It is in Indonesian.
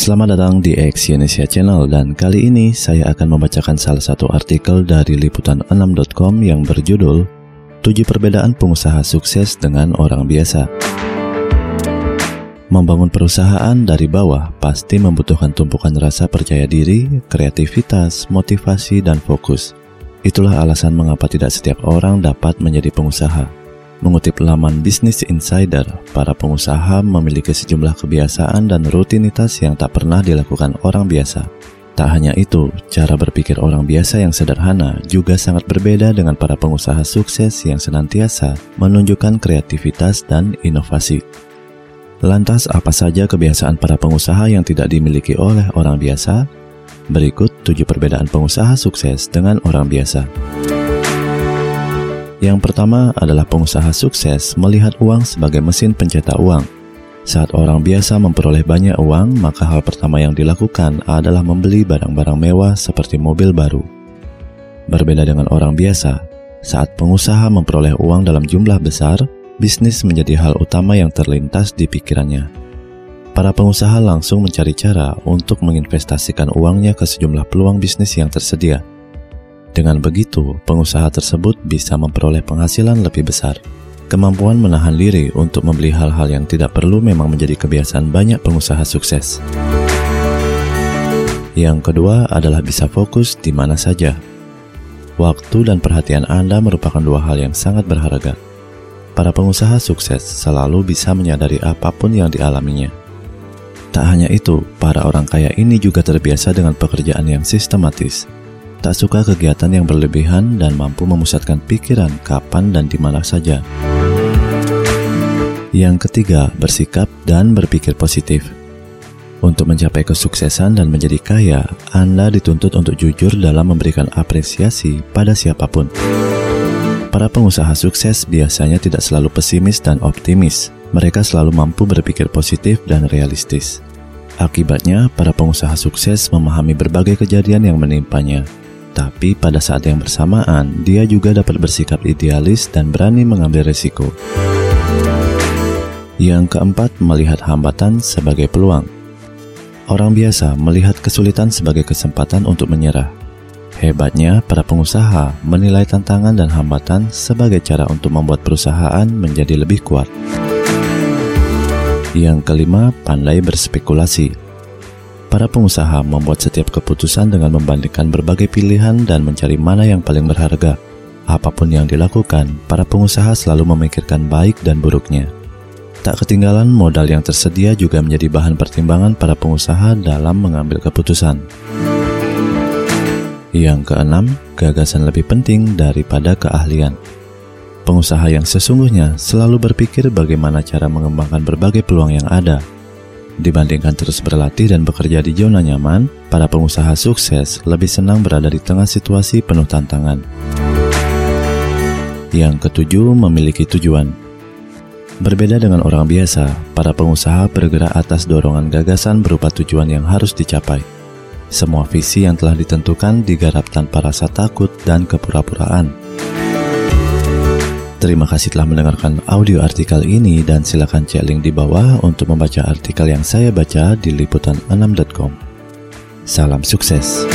Selamat datang di Exyonesia Channel dan kali ini saya akan membacakan salah satu artikel dari liputan6.com yang berjudul 7 perbedaan pengusaha sukses dengan orang biasa. Membangun perusahaan dari bawah pasti membutuhkan tumpukan rasa percaya diri, kreativitas, motivasi, dan fokus. Itulah alasan mengapa tidak setiap orang dapat menjadi pengusaha. Mengutip laman Business Insider, para pengusaha memiliki sejumlah kebiasaan dan rutinitas yang tak pernah dilakukan orang biasa. Tak hanya itu, cara berpikir orang biasa yang sederhana juga sangat berbeda dengan para pengusaha sukses yang senantiasa menunjukkan kreativitas dan inovasi. Lantas apa saja kebiasaan para pengusaha yang tidak dimiliki oleh orang biasa? Berikut 7 perbedaan pengusaha sukses dengan orang biasa. Yang pertama adalah pengusaha sukses melihat uang sebagai mesin pencetak uang. Saat orang biasa memperoleh banyak uang, maka hal pertama yang dilakukan adalah membeli barang-barang mewah seperti mobil baru. Berbeda dengan orang biasa, saat pengusaha memperoleh uang dalam jumlah besar, bisnis menjadi hal utama yang terlintas di pikirannya. Para pengusaha langsung mencari cara untuk menginvestasikan uangnya ke sejumlah peluang bisnis yang tersedia. Dengan begitu, pengusaha tersebut bisa memperoleh penghasilan lebih besar. Kemampuan menahan diri untuk membeli hal-hal yang tidak perlu memang menjadi kebiasaan banyak pengusaha sukses. Yang kedua adalah bisa fokus di mana saja. Waktu dan perhatian Anda merupakan dua hal yang sangat berharga para pengusaha sukses selalu bisa menyadari apa pun yang dialaminya. Tak hanya itu, para orang kaya ini juga terbiasa dengan pekerjaan yang sistematis. Tak suka kegiatan yang berlebihan dan mampu memusatkan pikiran kapan dan di mana saja. Yang ketiga, bersikap dan berpikir positif. Untuk mencapai kesuksesan dan menjadi kaya, Anda dituntut untuk jujur dalam memberikan apresiasi pada siapa pun. Para pengusaha sukses biasanya tidak selalu pesimis dan optimis. Mereka selalu mampu berpikir positif dan realistis. Akibatnya, para pengusaha sukses memahami berbagai kejadian yang menimpanya. Tapi pada saat yang bersamaan, dia juga dapat bersikap idealis dan berani mengambil risiko. Yang keempat, melihat hambatan sebagai peluang. Orang biasa melihat kesulitan sebagai kesempatan untuk menyerah. Hebatnya, para pengusaha menilai tantangan dan hambatan sebagai cara untuk membuat perusahaan menjadi lebih kuat. Yang kelima, pandai berspekulasi. Para pengusaha membuat setiap keputusan dengan membandingkan berbagai pilihan dan mencari mana yang paling berharga. Apa pun yang dilakukan, para pengusaha selalu memikirkan baik dan buruknya. Tak ketinggalan, modal yang tersedia juga menjadi bahan pertimbangan para pengusaha dalam mengambil keputusan. Yang keenam, gagasan lebih penting daripada keahlian. Pengusaha yang sesungguhnya selalu berpikir bagaimana cara mengembangkan berbagai peluang yang ada. Dibandingkan terus berlatih dan bekerja di zona nyaman, para pengusaha sukses lebih senang berada di tengah situasi penuh tantangan. Yang ketujuh, memiliki tujuan. Berbeda dengan orang biasa, para pengusaha bergerak atas dorongan gagasan berupa tujuan yang harus dicapai. Semua visi yang telah ditentukan digarap tanpa rasa takut dan kepura-puraan. Terima kasih telah mendengarkan audio artikel ini dan silakan cek link di bawah untuk membaca artikel yang saya baca di liputan6.com. Salam sukses.